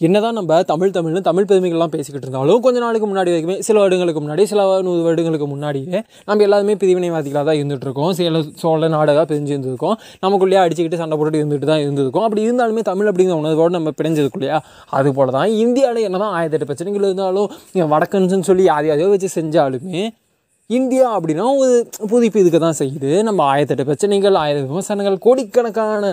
என்னதான் நம்ம தமிழ் தமிழ்னு தமிழ் பெருமைகள்லாம் பேசிக்கிட்டு இருந்தாலும் கொஞ்ச நாளுக்கு முன்னாடி வரைக்குமே சில வருடங்களுக்கு முன்னாடி சில நூறு வருடங்களுக்கு முன்னாடியே நம்ம எல்லாருமே பிரிவினைவாதிகளாக தான் இருந்துட்டு இருக்கோம் சில சோழ நாடகாக பிரிஞ்சு இருந்திருக்கோம் நமக்குள்ளேயே அடிச்சுக்கிட்டு சண்டை போட்டுட்டு இருந்துட்டு தான் இருந்திருக்கோம். அப்படி இருந்தாலுமே தமிழ் அப்படிங்கிற உணர்வோடு நம்ம பிரிஞ்சிருக்கும் இல்லையா? அது போல தான் இந்தியாவில் என்ன தான் ஆயிரத்தெட்டு பிரச்சனைகள் இருந்தாலும் வடக்கன்ஸ்னு சொல்லி யார் யாரையோ வச்சு செஞ்சாலுமே இந்தியா அப்படின்னா ஒரு புதுப்பு இருக்க தான் செய்யுது. நம்ம ஆயிரத்தெட்டு பிரச்சனைகள் ஆயிரம் விமர்சனங்கள் கோடிக்கணக்கான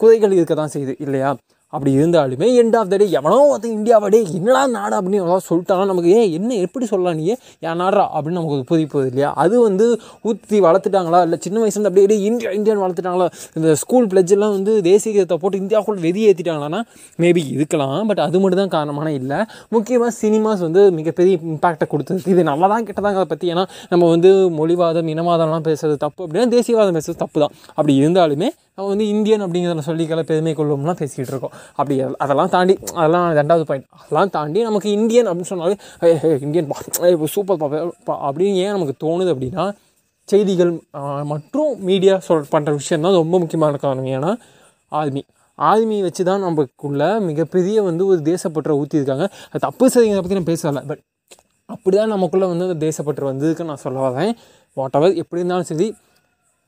குறைகள் இருக்க தான் செய்யுது இல்லையா? அப்படி இருந்தாலுமே எண்ட் ஆஃப் த டே எவனோ ஒருத்தன் இந்தியாவடே என்னடா நாடு? அப்படின்னு எவ்வளோ சொல்லிட்டாலும் நமக்கு ஏன் என்ன எப்படி சொல்லலாம் நீ? என் நாடுறா? அப்படின்னு நமக்கு புதிப்போது இல்லையா? அது வந்து ஊற்றி வளர்த்துட்டாங்களா? இல்லை சின்ன வயசுலேருந்து அப்படியே இந்தியா இந்தியான்னு வளர்த்துட்டாங்களா? இந்த ஸ்கூல் பிளட்ஜெல்லாம் வந்து தேசிய கீதத்தை போட்டு இந்தியாவுக்குள் வெதி ஏற்றிட்டாங்களான்னா மேபி இருக்கலாம். பட் அது மட்டும் தான் காரணமான இல்லை. முக்கியமாக சினிமாஸ் வந்து மிகப்பெரிய இம்பாக்டை கொடுத்தது. இது நல்லா தான் கெட்டதாங்க அதை பற்றி ஏன்னா நம்ம வந்து மொழிவாதம் இனவாதம்லாம் பேசுறது தப்பு அப்படின்னா தேசியவாதம் பேசுறது தப்பு தான் அப்படி இருந்தாலுமே நம்ம வந்து இந்தியன் அப்படிங்கிறத சொல்லிக்கல பெருமை கொள்வோம்லாம் பேசிக்கிட்டு இருக்கோம். அப்படி அதெல்லாம் தாண்டி அதெல்லாம் ரெண்டாவது பாயிண்ட் அதெல்லாம் தாண்டி நமக்கு இந்தியன் அப்படின்னு சொன்னாலே இந்தியன் பா சூப்பர் பா அப்படின்னு ஏன் நமக்கு தோணுது அப்படின்னா செய்திகள் மற்றும் மீடியா சொல் பண்ணுற விஷயம் தான் ரொம்ப முக்கியமான காரணம். ஏன்னா ஆர்மி. ஆர்மி வச்சு தான் நமக்குள்ள மிகப்பெரிய வந்து ஒரு தேசப்பற்றை ஊற்றியிருக்காங்க அது தப்பு சரிங்கிறத பற்றி நான் பேசலை பட் அப்படி தான் நமக்குள்ளே வந்து அந்த தேசப்பற்று வந்ததுக்கு நான் சொல்ல வரேன். வாட் எவர் எப்படி இருந்தாலும் சரி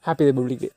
ஹாப்பி ரிபப்ளிக்கு